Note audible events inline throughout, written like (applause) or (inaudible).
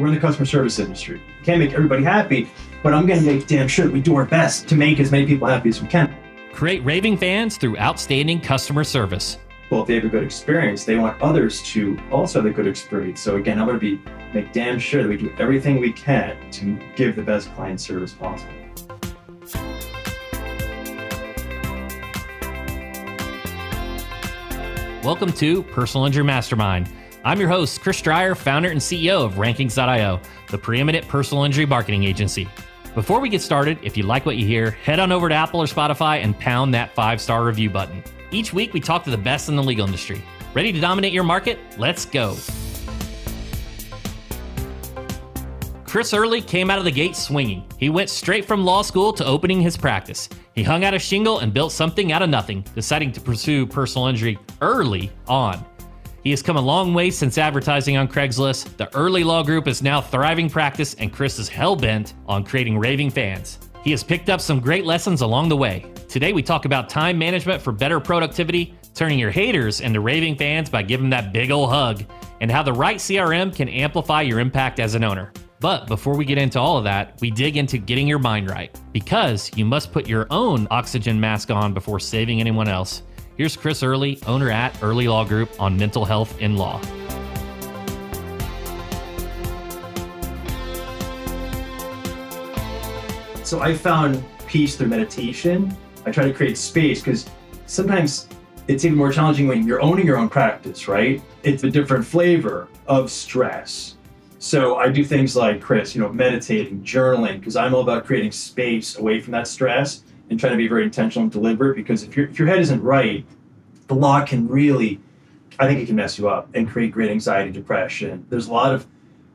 we're in the customer service industry. Can't make everybody happy, but I'm going to make damn sure that we do our best to make as many people happy as we can. Create raving fans through outstanding customer service. Well, if they have a good experience, they want others to also have a good experience. So again, I'm going to be make damn sure that we do everything we can to give the best client service possible. Welcome to Personal Injury Mastermind. I'm your host, Chris Dreyer, founder and CEO of Rankings.io, the preeminent personal injury marketing agency. Before we get started, if you like what you hear, head on over to Apple or Spotify and pound that five star review button. Each week, we talk to the best in the legal industry. Ready to dominate your market? Let's go. Chris Earley came out of the gate swinging. He went straight from law school to opening his practice. He hung out a shingle and built something out of nothing, deciding to pursue personal injury early on. He has come a long way since advertising on Craigslist. The Earley Law Group is now thriving practice, and Chris is hell bent on creating raving fans. He has picked up some great lessons along the way. Today, we talk about time management for better productivity, turning your haters into raving fans by giving that big ol' hug, and how the right CRM can amplify your impact as an owner. But before we get into all of that, we dig into getting your mind right because you must put your own oxygen mask on before saving anyone else. Here's Chris Earley, owner at Earley Law Group on mental health in law. So I found peace through meditation. I try to create space because sometimes it's even more challenging when you're owning your own practice, right? It's a different flavor of stress so I do things like Chris, you know, meditating, journaling, because I'm all about creating space away from that stress and trying to be very intentional and deliberate. Because if, if your head isn't right, the law can really, I think it can mess you up and create great anxiety, depression. There's a lot of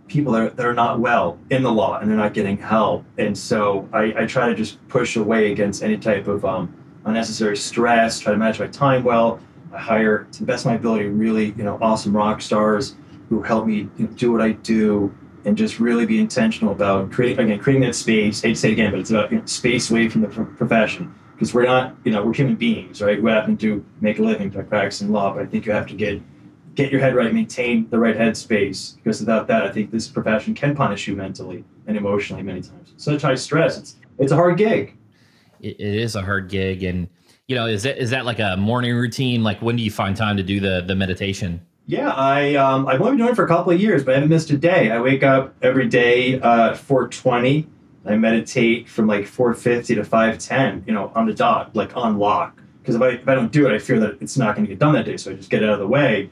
people that are, that are not well in the law and they're not getting help. And so I, I try to just push away against any type of um, unnecessary stress, try to manage my time well. I hire, to the best of my ability, really, you know, awesome rock stars who help me do what I do and just really be intentional about creating again creating that space. I hate to say it again, but it's about you know, space away from the profession because we're not you know we're human beings, right? We happen to make a living by practicing law, but I think you have to get get your head right, maintain the right head space because without that, I think this profession can punish you mentally and emotionally many times. Such high stress, it's it's a hard gig. it, it is a hard gig, and you know, is that is that like a morning routine? Like when do you find time to do the the meditation? Yeah, I um, I've only been doing it for a couple of years, but I haven't missed a day. I wake up every day uh, at 4:20. I meditate from like 4:50 to 5:10. You know, on the dot, like on lock. Because if I if I don't do it, I fear that it's not going to get done that day. So I just get out of the way,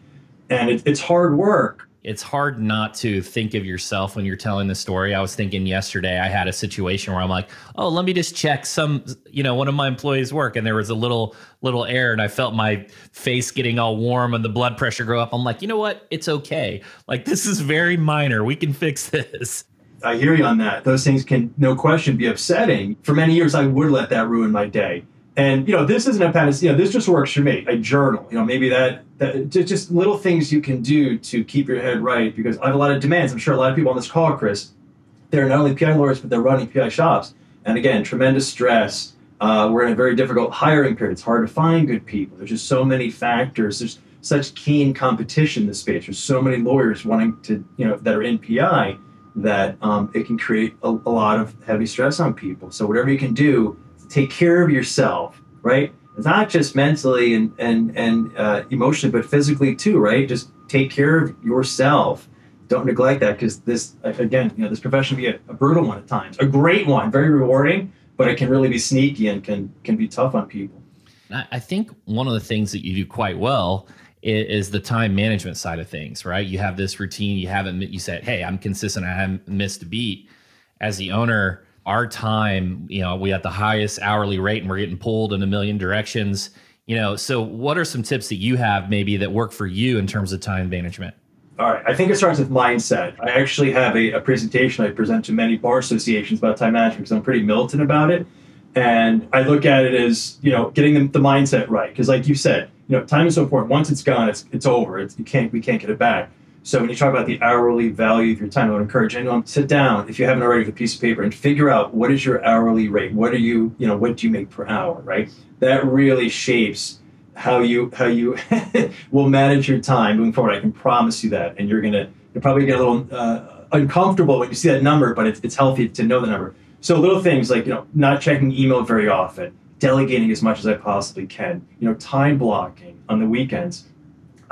and it, it's hard work it's hard not to think of yourself when you're telling the story. I was thinking yesterday I had a situation where I'm like, "Oh, let me just check some, you know, one of my employees' work," and there was a little little error, and I felt my face getting all warm and the blood pressure go up. I'm like, you know what? It's okay. Like this is very minor. We can fix this. I hear you on that. Those things can, no question, be upsetting. For many years, I would let that ruin my day. And you know, this isn't a panacea. You know, this just works for me. I journal. You know, maybe that that just little things you can do to keep your head right. Because I have a lot of demands. I'm sure a lot of people on this call, Chris, they're not only PI lawyers, but they're running PI shops. And again, tremendous stress. Uh, we're in a very difficult hiring period. It's hard to find good people. There's just so many factors. There's such keen competition in this space. There's so many lawyers wanting to, you know, that are in PI that um, it can create a, a lot of heavy stress on people. So whatever you can do take care of yourself, right? It's not just mentally and and and uh, emotionally, but physically too, right? Just take care of yourself. Don't neglect that because this, again, you know, this profession can be a, a, brutal one at times, a great one, very rewarding, but it can really be sneaky and can can be tough on people. I think one of the things that you do quite well is, the time management side of things, right? You have this routine, you haven't, you said, hey, I'm consistent, I haven't missed a beat. As the owner, our time, you know, we have the highest hourly rate and we're getting pulled in a million directions. You know, so what are some tips that you have maybe that work for you in terms of time management? All right. I think it starts with mindset. I actually have a, a presentation I present to many bar associations about time management because I'm pretty militant about it. And I look at it as, you know, getting the, the mindset right. Because like you said, you know, time is so important. Once it's gone, it's, it's over. It's, you can't, we can't get it back. So when you talk about the hourly value of your time, I would encourage anyone sit down if you haven't already with a piece of paper and figure out what is your hourly rate. What are you, you know, what do you make per hour, right? That really shapes how you how you (laughs) will manage your time moving forward. I can promise you that, and you're gonna you're probably get a little uh, uncomfortable when you see that number, but it's, it's healthy to know the number. So little things like, you know, not checking email very often, delegating as much as I possibly can, you know, time blocking on the weekends.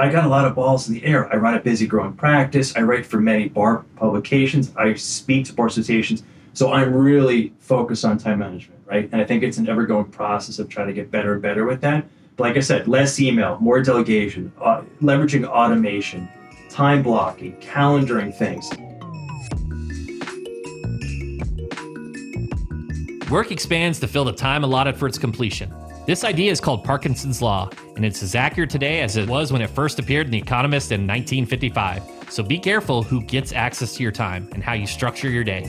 I got a lot of balls in the air. I run a busy growing practice. I write for many bar publications. I speak to bar associations. So I'm really focused on time management, right? And I think it's an ever going process of trying to get better and better with that. But like I said, less email, more delegation, uh, leveraging automation, time blocking, calendaring things. Work expands to fill the time allotted for its completion. This idea is called Parkinson's Law, and it's as accurate today as it was when it first appeared in The Economist in 1955. So be careful who gets access to your time and how you structure your day.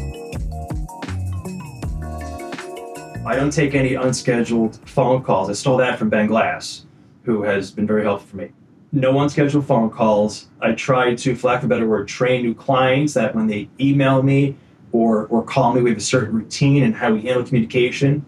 I don't take any unscheduled phone calls. I stole that from Ben Glass, who has been very helpful for me. No unscheduled phone calls. I try to, for lack of a better word, train new clients that when they email me or, or call me, we have a certain routine and how we handle communication.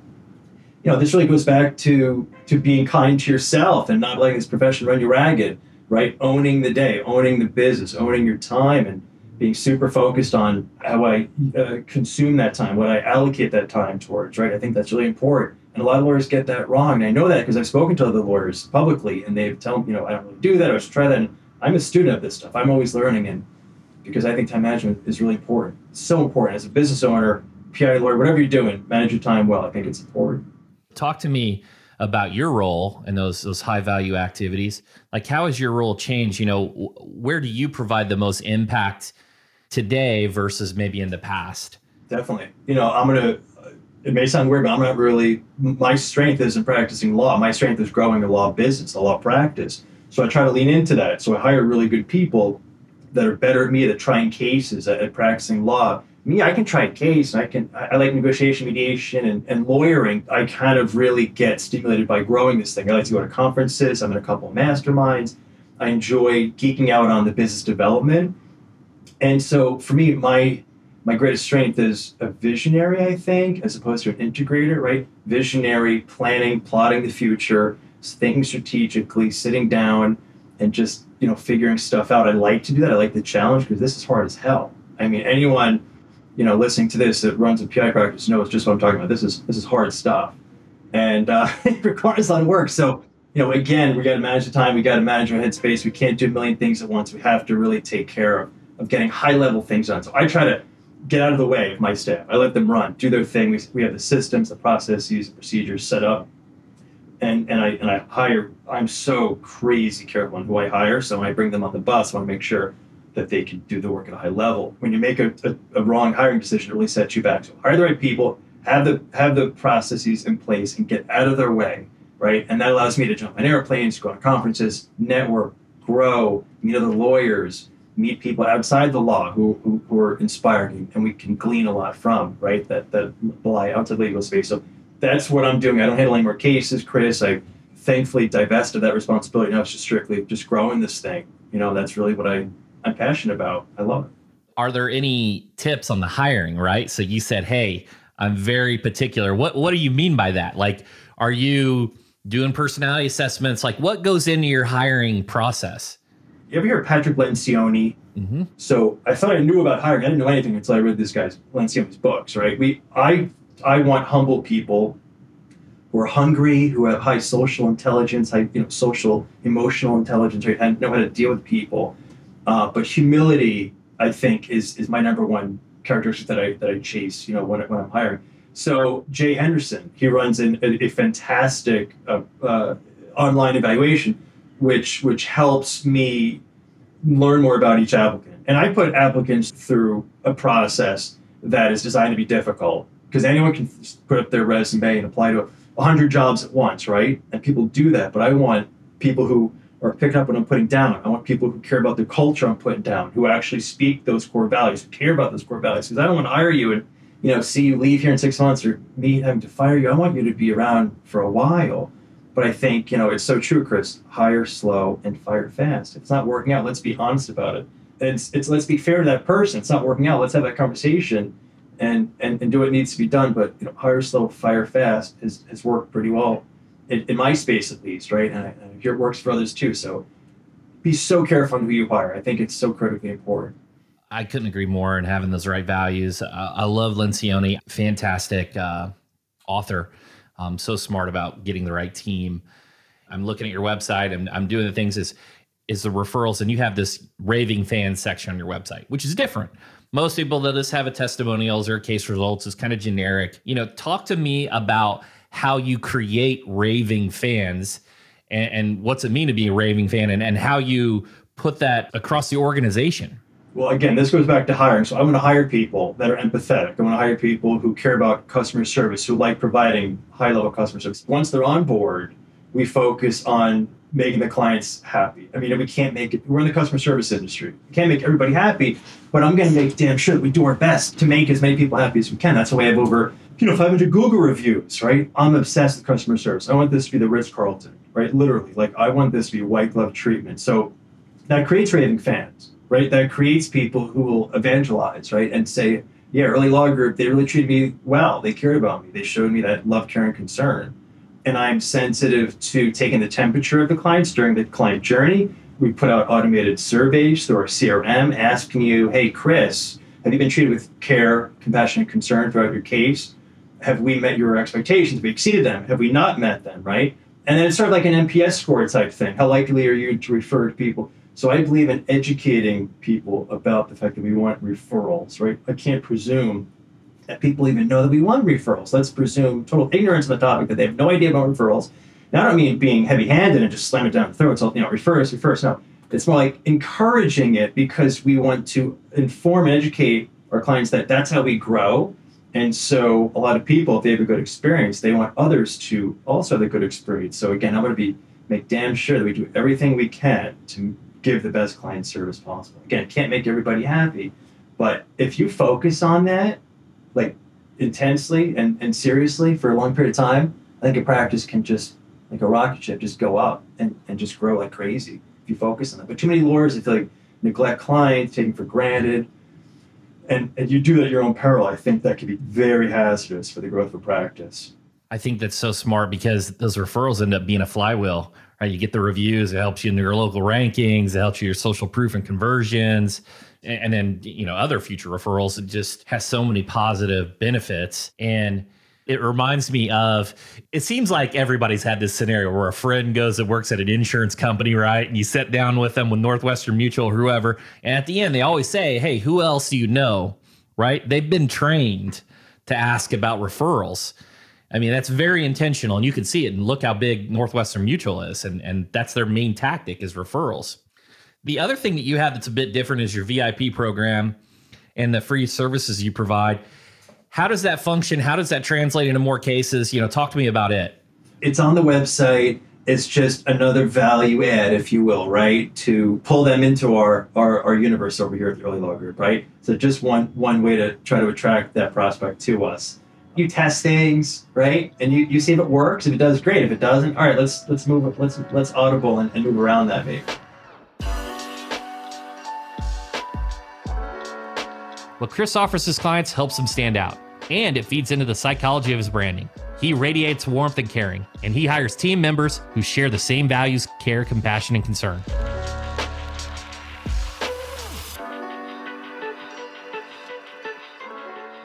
You know, this really goes back to to being kind to yourself and not letting this profession run you ragged, right? Owning the day, owning the business, owning your time, and being super focused on how I uh, consume that time, what I allocate that time towards, right? I think that's really important. And a lot of lawyers get that wrong. And I know that because I've spoken to other lawyers publicly and they've told me, you know, I don't really do that. I should try that. And I'm a student of this stuff. I'm always learning. And because I think time management is really important. It's so important. As a business owner, PI lawyer, whatever you're doing, manage your time well. I think it's important. Talk to me about your role in those those high value activities. Like how has your role changed? You know, where do you provide the most impact today versus maybe in the past? Definitely. You know, I'm gonna. It may sound weird, but I'm not really. My strength isn't practicing law. My strength is growing a law business, a law practice. So I try to lean into that. So I hire really good people that are better at me at trying cases, at, at practicing law. Me, I can try a case. I can. I, I like negotiation, mediation, and, and lawyering. I kind of really get stimulated by growing this thing. I like to go to conferences. I'm in a couple of masterminds. I enjoy geeking out on the business development and so for me, my my greatest strength is a visionary, I think, as opposed to an integrator, right? Visionary, planning, plotting the future, thinking strategically, sitting down and just, you know, figuring stuff out. I like to do that. I like the challenge because this is hard as hell. I mean, anyone, you know, listening to this that runs a PI practice knows just what I'm talking about. This is this is hard stuff. And uh, (laughs) it requires a lot of work. So, you know, again, we got to manage the time. We got to manage our headspace. We can't do a million things at once. We have to really take care of of getting high level things done. So I try to get out of the way of my staff. I let them run, do their thing. We, we have the systems, the processes, the procedures set up. And, and I and I hire. I'm so crazy careful on who I hire. So when I bring them on the bus, I want to make sure that they can do the work at a high level. When you make a, a, a wrong hiring decision, it really sets you back. So hire the right people, have the have the processes in place, and get out of their way, right? And that allows me to jump on airplanes, go on conferences, network, grow, meet other lawyers, meet people outside the law who, who, who are inspiring and we can glean a lot from, right? That that lie outside the legal space. So that's what I'm doing. I don't handle any more cases, Chris. I thankfully divested that responsibility. Now it's just strictly just growing this thing. You know, that's really what I, I'm passionate about. I love it. Are there any tips on the hiring, right? So you said, hey, I'm very particular. What what do you mean by that? Like, are you doing personality assessments? Like what goes into your hiring process? You ever hear of Patrick Lencioni? Mm-hmm. So I thought I knew about hiring. I didn't know anything until I read this guy's Lencioni's books. Right? We I I want humble people who are hungry, who have high social intelligence, high you know social emotional intelligence, right? And know how to deal with people. Uh, but humility, I think, is is my number one characteristic that I that I chase. You know, when when I'm hiring. So Jay Henderson, he runs an, a, a fantastic uh, uh, online evaluation which which helps me learn more about each applicant. And I put applicants through a process that is designed to be difficult because anyone can put up their resume and apply to 100 jobs at once, right? And people do that. But I want people who are picking up what I'm putting down. I want people who care about the culture I'm putting down, who actually speak those core values, who care about those core values. Because I don't want to hire you and you know see you leave here in six months or me having to fire you. I want you to be around for a while. But I think, you know, it's so true, Chris. Hire slow and fire fast. If it's not working out, let's be honest about it. It's, it's let's be fair to that person. It's not working out. Let's have that conversation and, and, and do what needs to be done. But you know, hire slow, fire fast has, has worked pretty well in, in my space at least, right? And I, I hear it works for others too. So be so careful on who you hire. I think it's so critically important. I couldn't agree more in having those right values. Uh, I love Lencioni, fantastic uh, author. Um, so smart about getting the right team. I'm looking at your website and I'm doing the things is is the referrals, and you have this raving fan section on your website, which is different. Most people that just have a testimonials or case results is kind of generic. You know, talk to me about how you create raving fans and, and what's it mean to be a raving fan and, and how you put that across the organization. Well, again, this goes back to hiring. So I'm going to hire people that are empathetic. I'm going to hire people who care about customer service, who like providing high level customer service. Once they're on board, we focus on making the clients happy. I mean, we can't make it, we're in the customer service industry. We can't make everybody happy, but I'm going to make damn sure that we do our best to make as many people happy as we can. That's why I have over, you know, 500 Google reviews, right? I'm obsessed with customer service. I want this to be the Ritz Carlton, right? Literally, like I want this to be white glove treatment. So that creates raving fans, right? That creates people who will evangelize, right? And say, yeah, Earley Law Group, they really treated me well. They cared about me. They showed me that love, care, and concern and I'm sensitive to taking the temperature of the clients during the client journey. We put out automated surveys through our CRM asking you, hey, Chris, have you been treated with care, compassion, and concern throughout your case? Have we met your expectations? Have we exceeded them? Have we not met them, right? And then it's sort of like an NPS score type thing. How likely are you to refer to people? So I believe in educating people about the fact that we want referrals, right? I can't presume that people even know that we want referrals. Let's presume total ignorance of the topic that they have no idea about referrals. Now, I don't mean being heavy-handed and just slam it down the throat. So you know, refer us, refer us. No, it's more like encouraging it because we want to inform and educate our clients that that's how we grow. And so, a lot of people, if they have a good experience, they want others to also have a good experience. So again, I'm going to be make damn sure that we do everything we can to give the best client service possible. Again, can't make everybody happy, but if you focus on that like intensely and, and seriously for a long period of time, I think a practice can just like a rocket ship just go up and, and just grow like crazy if you focus on that. But too many lawyers, I feel like neglect clients, taking for granted. And, and you do that at your own peril, I think that could be very hazardous for the growth of practice. I think that's so smart because those referrals end up being a flywheel, right? You get the reviews, it helps you in your local rankings, it helps you your social proof and conversions and then you know other future referrals it just has so many positive benefits and it reminds me of it seems like everybody's had this scenario where a friend goes and works at an insurance company right and you sit down with them with northwestern mutual whoever and at the end they always say hey who else do you know right they've been trained to ask about referrals I mean, that's very intentional, and you can see it. And look how big Northwestern Mutual is, and and that's their main tactic is referrals. The other thing that you have that's a bit different is your VIP program and the free services you provide. How does that function? How does that translate into more cases? You know, talk to me about it. It's on the website. It's just another value add, if you will, right? To pull them into our, our, our universe over here at the Earley Law Group, right? So just one one way to try to attract that prospect to us. You test things, right? And you, you see if it works. If it does, great. If it doesn't, all right, let's let's move let's let's audible and, and move around that maybe. What Chris offers his clients helps him stand out, and it feeds into the psychology of his branding. He radiates warmth and caring, and he hires team members who share the same values care, compassion, and concern.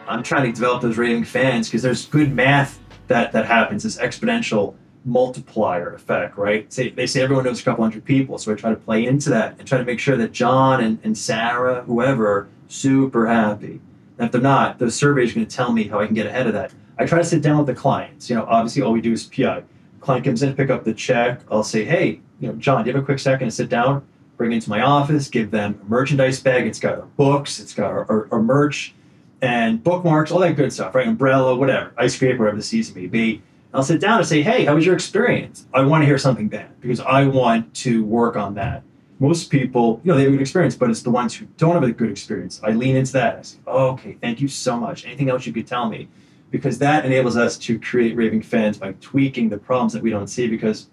I'm trying to develop those raving fans because there's good math that, that happens, this exponential multiplier effect, right? Say, they say everyone knows a couple hundred people, so I try to play into that and try to make sure that John and, and Sarah, whoever, super happy. And if they're not, the survey is going to tell me how I can get ahead of that. I try to sit down with the clients. You know, obviously all we do is PI. Client comes in, pick up the check. I'll say, hey, you know, John, do you have a quick second to sit down? Bring into my office, give them a merchandise bag. It's got our books, it's got our, our, our merch and bookmarks, all that good stuff, right? Umbrella, whatever, ice cream, whatever the season may be. I'll sit down and say, hey, how was your experience? I want to hear something bad because I want to work on that most people, you know, they have a good experience, but it's the ones who don't have a good experience. I lean into that. I say, oh, okay, thank you so much. Anything else you could tell me? Because that enables us to create raving fans by tweaking the problems that we don't see. Because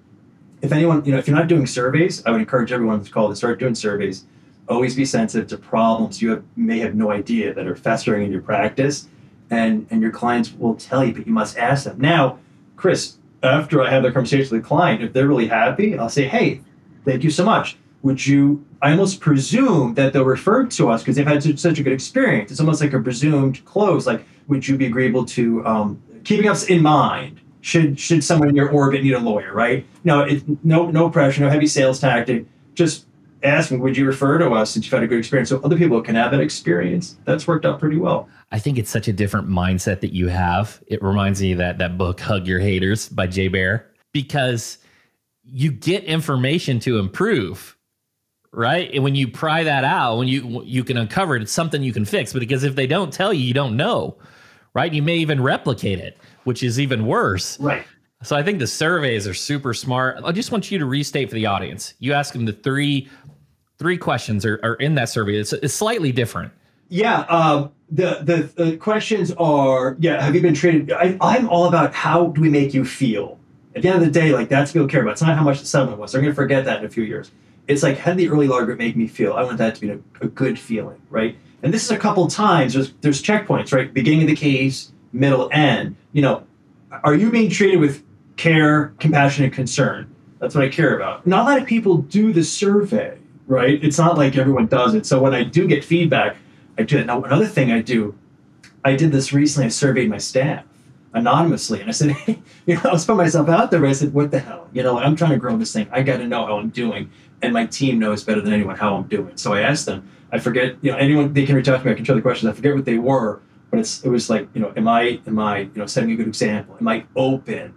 if anyone, you know, if you're not doing surveys, I would encourage everyone to call to start doing surveys. Always be sensitive to problems you have, may have no idea that are festering in your practice, and and your clients will tell you, but you must ask them. Now, Chris, after I have the conversation with the client, if they're really happy, I'll say, hey, thank you so much would you i almost presume that they'll refer to us because they've had such, a good experience. It's almost like a presumed close like would you be agreeable to um, keeping us in mind? Should should someone in your orbit need a lawyer right? No it, no no pressure no heavy sales tactic. Just asking would you refer to us since you've had a good experience so other people can have that experience? That's worked out pretty well. I think it's such a different mindset that you have. It reminds me of that that book Hug Your Haters by Jay Baer because you get information to improve, right? And when you pry that out, when you you can uncover it, it's something you can fix. But because if they don't tell you, you don't know, right? You may even replicate it, which is even worse. right So I think the surveys are super smart. I just want you to restate for the audience. You ask them the three three questions are, are in that survey. It's, it's slightly different. Yeah, um, the, the the questions are yeah. Have you been treated? I, I'm all about how do we make you feel. At the end of the day, like that's what people care about. It's not how much the settlement was. They're going to forget that in a few years. It's like how did the Earley group make me feel? I want that to be a, a good feeling, right? And this is a couple times. There's there's checkpoints, right? Beginning of the case, middle, end. You know, are you being treated with care, compassion, and concern? That's what I care about. Not a lot of people do the survey, right? It's not like everyone does it. So when I do get feedback, I do it. Now, another thing I do, I did this recently. I surveyed my staff anonymously, and I said, hey, (laughs) you know, I was putting myself out there, but I said, what the hell? You know, I'm trying to grow this thing. I got to know how I'm doing, and my team knows better than anyone how I'm doing. So I asked them. I forget, you know, anyone they can reach out to me. I can share the questions. I forget what they were, but it's it was like, you know, am I am I you know setting a good example? Am I open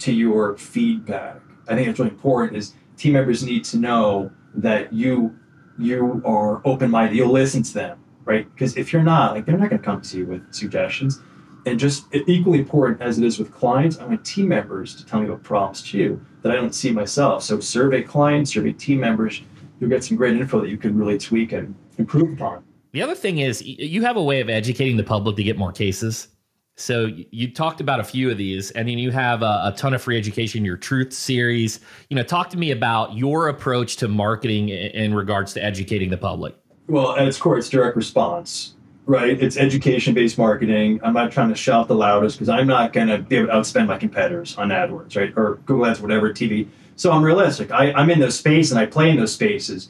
to your feedback? I think it's really important. Is team members need to know that you you are open minded. You'll listen to them right? Because if you're not, like, they're not going to come to you with suggestions. And just equally important as it is with clients, I want team members to tell me about problems too that I don't see myself. So survey clients, survey team members. You'll get some great info that you can really tweak and improve upon. The other thing is you have a way of educating the public to get more cases. So you talked about a few of these, and then you have a, a, ton of free education, your Truth series. You know, talk to me about your approach to marketing in regards to educating the public. Well, at its core, it's direct response, right? It's education based marketing. I'm not trying to shout the loudest because I'm not going to be able to outspend my competitors on AdWords, right? Or Google Ads, whatever, TV. So I'm realistic. I, I'm in those spaces and I play in those spaces,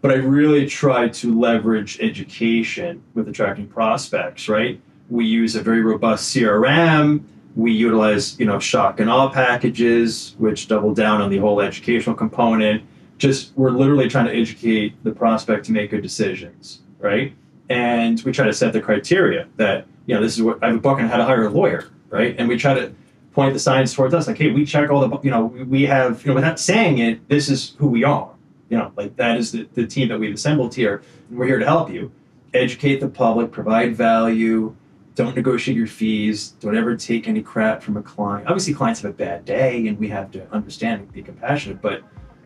but I really try to leverage education with attracting prospects, right? We use a very robust CRM. We utilize, you know, shock and awe packages, which double down on the whole educational component just we're literally trying to educate the prospect to make good decisions, right? And we try to set the criteria that you know this is what I have a book on how to hire a lawyer, right? And we try to point the signs towards us, like, hey, we check all the, you know, we have, you know, without saying it, this is who we are. You know, like that is the, the team that we've assembled here, and we're here to help you educate the public, provide value, don't negotiate your fees, don't ever take any crap from a client. Obviously, clients have a bad day, and we have to understand and be compassionate, but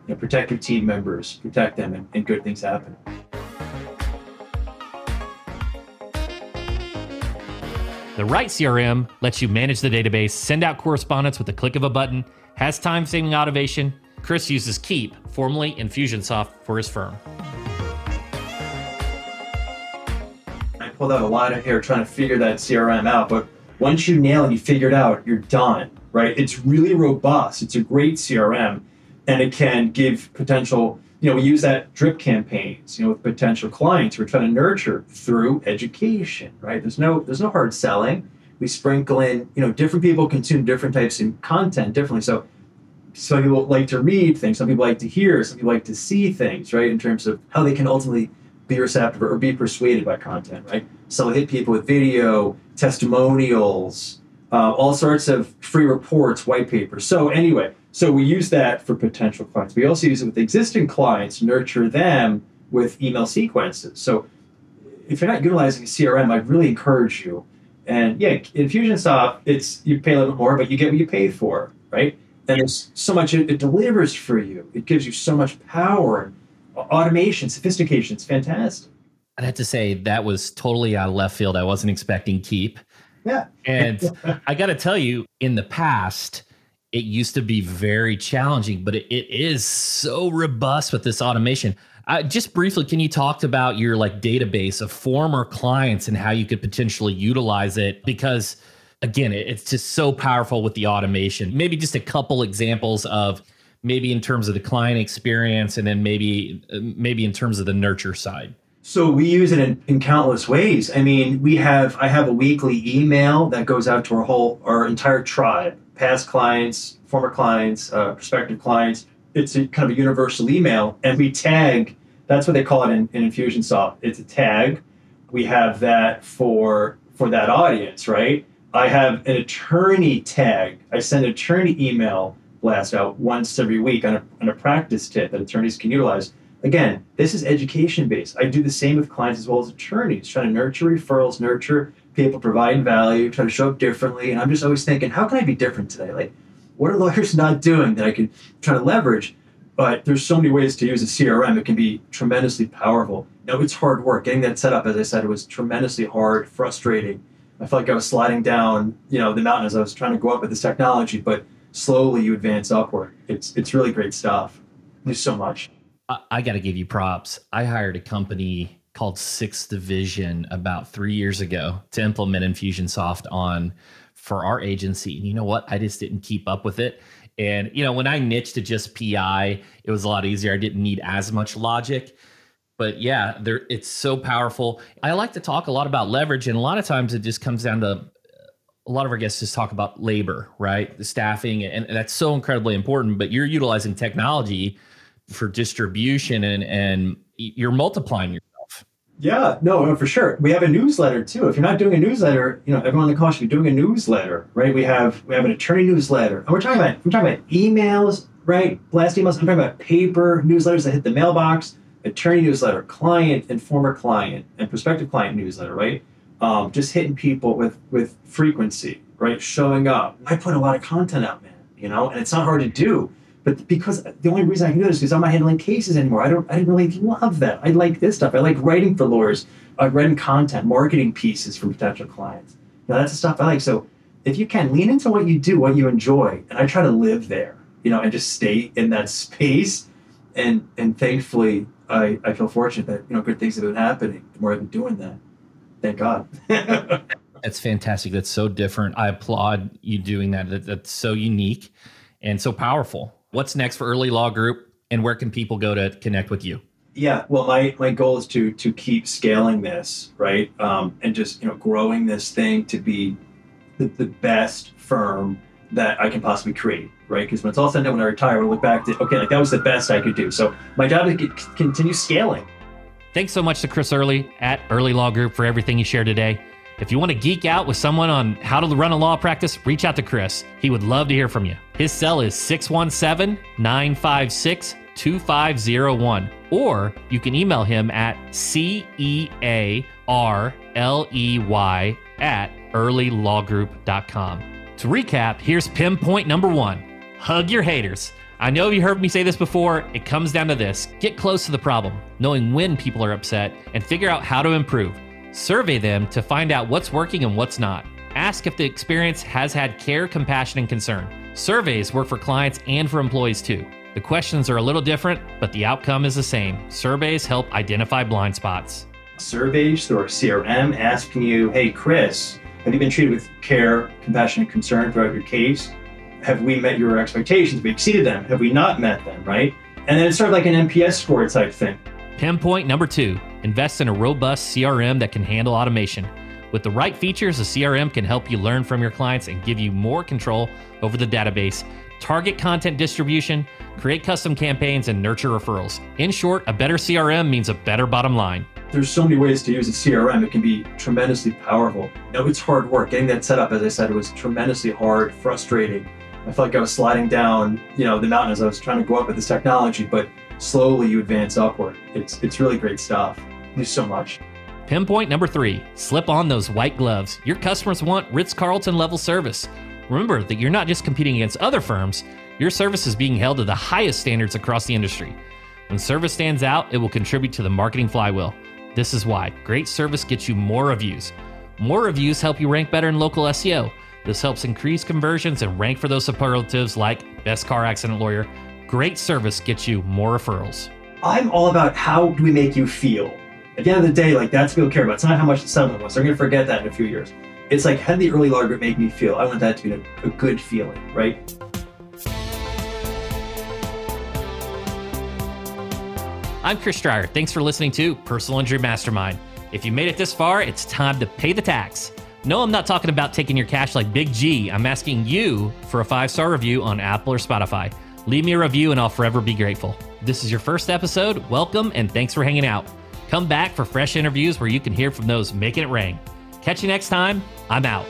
you know, protect your team members, protect them, and, and good things happen. The right CRM lets you manage the database, send out correspondence with the click of a button, has time saving automation. Chris uses Keap, formerly Infusionsoft, for his firm. I pulled out a lot of hair trying to figure that CRM out, but once you nail and you figure it out, you're done, right? It's really robust. It's a great CRM and it can give potential you know we use that drip campaigns you know with potential clients. We're trying to nurture through education right? There's no there's no hard selling. We sprinkle in you know different people consume different types of content differently. So some people like to read things some people like to hear some people like to see things right in terms of how they can ultimately be receptive or be persuaded by content right? So hit people with video testimonials uh, all sorts of free reports white papers so anyway so we use that for potential clients. We also use it with existing clients, nurture them with email sequences. So if you're not utilizing a CRM, I'd really encourage you. And yeah, Infusionsoft, it's you pay a little bit more, but you get what you pay for, right? And there's so much it, it delivers for you. It gives you so much power, automation, sophistication. It's fantastic. I'd have to say that was totally out of left field. I wasn't expecting Keap. Yeah. and I got to tell you, in the past, it used to be very challenging, but it, it is so robust with this automation. Uh, just briefly, can you talk about your like database of former clients and how you could potentially utilize it? Because again, it, it's just so powerful with the automation. Maybe just a couple examples of maybe in terms of the client experience and then maybe maybe in terms of the nurture side so we use it in, in countless ways. I mean we have i have a weekly email that goes out to our whole our entire tribe past clients former clients uh, prospective clients. It's a kind of a universal email and we tag that's what they call it in, in infusionsoft. It's a tag. We have that for for that audience right? I have an attorney tag. I send attorney email blast out once every week on a, on a practice tip that attorneys can utilize. Again, this is education based. I do the same with clients as well as attorneys, trying to nurture referrals, nurture people, provide value, try to show up differently. And I'm just always thinking, how can I be different today? Like, what are lawyers (laughs) not doing that I can try to leverage? But there's so many ways to use a CRM. It can be tremendously powerful. Now, it's hard work. Getting that set up, as I said, it was tremendously hard, frustrating. I felt like I was sliding down, you know, the mountain as I was trying to go up with this technology. But slowly you advance upward. It's it's really great stuff. There's so much. I, got to give you props. I hired a company called Sixth Division about three years ago to implement Infusionsoft on for our agency. And you know what? I just didn't keep up with it. And you know, when I niched to just PI, it was a lot easier. I didn't need as much logic. But yeah, there it's so powerful. I like to talk a lot about leverage, and a lot of times it just comes down to a lot of our guests just talk about labor, right? The staffing, and that's so incredibly important. But you're utilizing technology for distribution, and and you're multiplying yourself. Yeah, no, for sure. We have a newsletter too. If you're not doing a newsletter, you know, everyone in the should be doing a newsletter, right? We have we have an attorney newsletter, and we're talking about we're talking about emails, right? Blast emails. I'm talking about paper newsletters that hit the mailbox, attorney newsletter, client and former client and prospective client newsletter, right? um, just hitting people with with frequency, right? Showing up. I put a lot of content out, man. You know, and it's not hard to do. But because the only reason I can do this is because I'm not handling cases anymore. I don't. I didn't really love that. I like this stuff. I like writing for lawyers. I write content, marketing pieces for potential clients. Now that's the stuff I like. So if you can lean into what you do, what you enjoy, and I try to live there, you know, and just stay in that space. And and thankfully, I, I feel fortunate that you know good things have been happening the more I've been doing that. Thank God. (laughs) that's fantastic. That's so different. I applaud you doing that. that. That's so unique and so powerful. What's next for Earley Law Group, and where can people go to connect with you? Yeah, well, my my goal is to to keep scaling this, right, um, and just you know growing this thing to be the, the best firm that I can possibly create, right? Because when it's all said and done, when I retire, I'll look back to okay, like that was the best I could do. So my job is to continue scaling, Thanks so much to Chris Earley at Earley Law Group for everything you shared today. If you want to geek out with someone on how to run a law practice, reach out to Chris. He would love to hear from you. His cell is 617 956 2501, or you can email him at C E A R L E Y at earleylawgroup.com. To recap, here's pinpoint number one hug your haters. I know you heard me say this before. It comes down to this get close to the problem, knowing when people are upset, and figure out how to improve. Survey them to find out what's working and what's not. Ask if the experience has had care, compassion, and concern. Surveys work for clients and for employees too. The questions are a little different, but the outcome is the same. Surveys help identify blind spots. Surveys through CRM asking you, hey, Chris, have you been treated with care, compassion, and concern throughout your case? have we met your expectations? Have We exceeded them. Have we not met them? Right? And then it's sort of like an NPS score type thing. Pinpoint number two invest in a robust CRM that can handle automation. With the right features, a CRM can help you learn from your clients and give you more control over the database, target content distribution, create custom campaigns, and nurture referrals. In short, a better CRM means a better bottom line. There's so many ways to use a CRM. It can be tremendously powerful. You it's hard work. Getting that set up, as I said, it was tremendously hard, frustrating. I felt like I was sliding down, you know, the mountain as I was trying to go up with this technology, but slowly you advance upward. It's it's really great stuff. There's so much. Pinpoint number three, slip on those white gloves. Your customers want Ritz-Carlton level service. Remember that you're not just competing against other firms, your service is being held to the highest standards across the industry. When service stands out, it will contribute to the marketing flywheel. This is why great service gets you more reviews. More reviews help you rank better in local SEO. This helps increase conversions and rank for those superlatives like best car accident lawyer. Great service gets you more referrals. I'm all about how do we make you feel. At the end of the day, like that's what people care about. It's not how much the settlement was. They're going to forget that in a few years. It's like how did the Earley group make me feel? I want that to be a, a good feeling, right? I'm Chris Dreyer. Thanks for listening to Personal Injury Mastermind. If you made it this far, it's time to pay the tax. No, I'm not talking about taking your cash like Big G. I'm asking you for a five star review on Apple or Spotify. Leave me a review and I'll forever be grateful. This is your first episode. Welcome and thanks for hanging out. Come back for fresh interviews where you can hear from those making it rain. Catch you next time. I'm out.